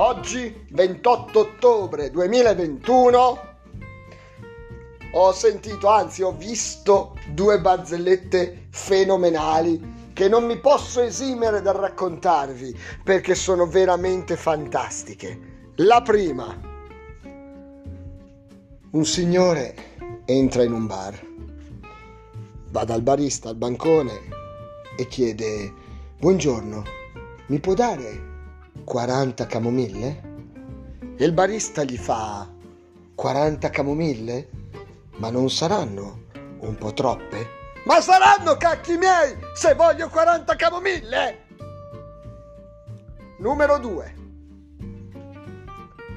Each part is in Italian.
Oggi, 28 ottobre 2021, ho sentito, anzi ho visto due barzellette fenomenali che non mi posso esimere dal raccontarvi perché sono veramente fantastiche. La prima. Un signore entra in un bar, va dal barista al bancone e chiede, buongiorno, mi può dare 40 camomille? E il barista gli fa 40 camomille? Ma non saranno un po' troppe? Ma saranno cacchi miei se voglio 40 camomille! Numero 2.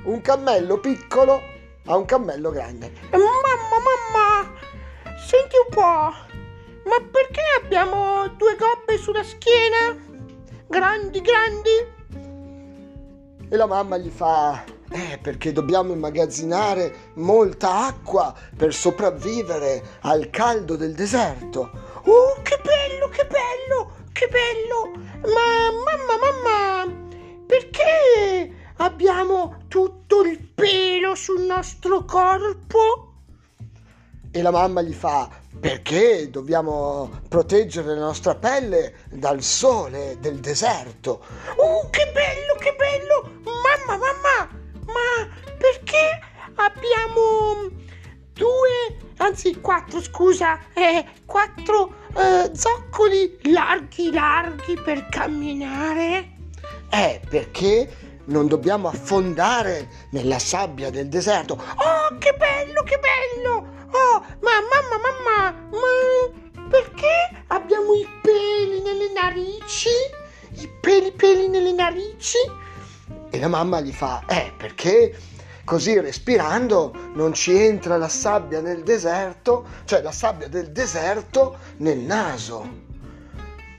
Un cammello piccolo a un cammello grande. Mamma, mamma, senti un po', ma perché abbiamo due gobbe sulla schiena? Grandi, grandi? E la mamma gli fa, eh, perché dobbiamo immagazzinare molta acqua per sopravvivere al caldo del deserto. Oh, che bello, che bello, che bello! Ma mamma, mamma, perché abbiamo tutto il pelo sul nostro corpo? E la mamma gli fa, perché dobbiamo proteggere la nostra pelle dal sole del deserto. Oh, che bello, che bello! Mamma, mamma, ma perché abbiamo due, anzi quattro, scusa, eh, quattro eh, zoccoli larghi, larghi per camminare? Eh, perché non dobbiamo affondare nella sabbia del deserto. Oh, che bello, che bello! Oh, ma mamma, mamma, ma perché abbiamo i peli nelle narici? I peli, peli nelle narici? E la mamma gli fa, eh, perché così respirando non ci entra la sabbia nel deserto, cioè la sabbia del deserto nel naso.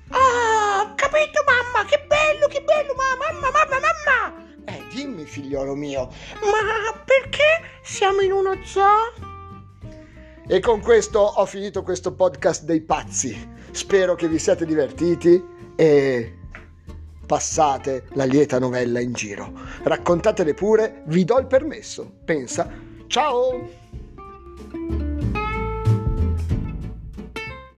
Ah, capito mamma, che bello, che bello, ma mamma, mamma, mamma! Eh, dimmi figliolo mio. Ma perché siamo in uno zoo? E con questo ho finito questo podcast dei pazzi. Spero che vi siate divertiti e passate la lieta novella in giro. Raccontatele pure, vi do il permesso. Pensa. Ciao!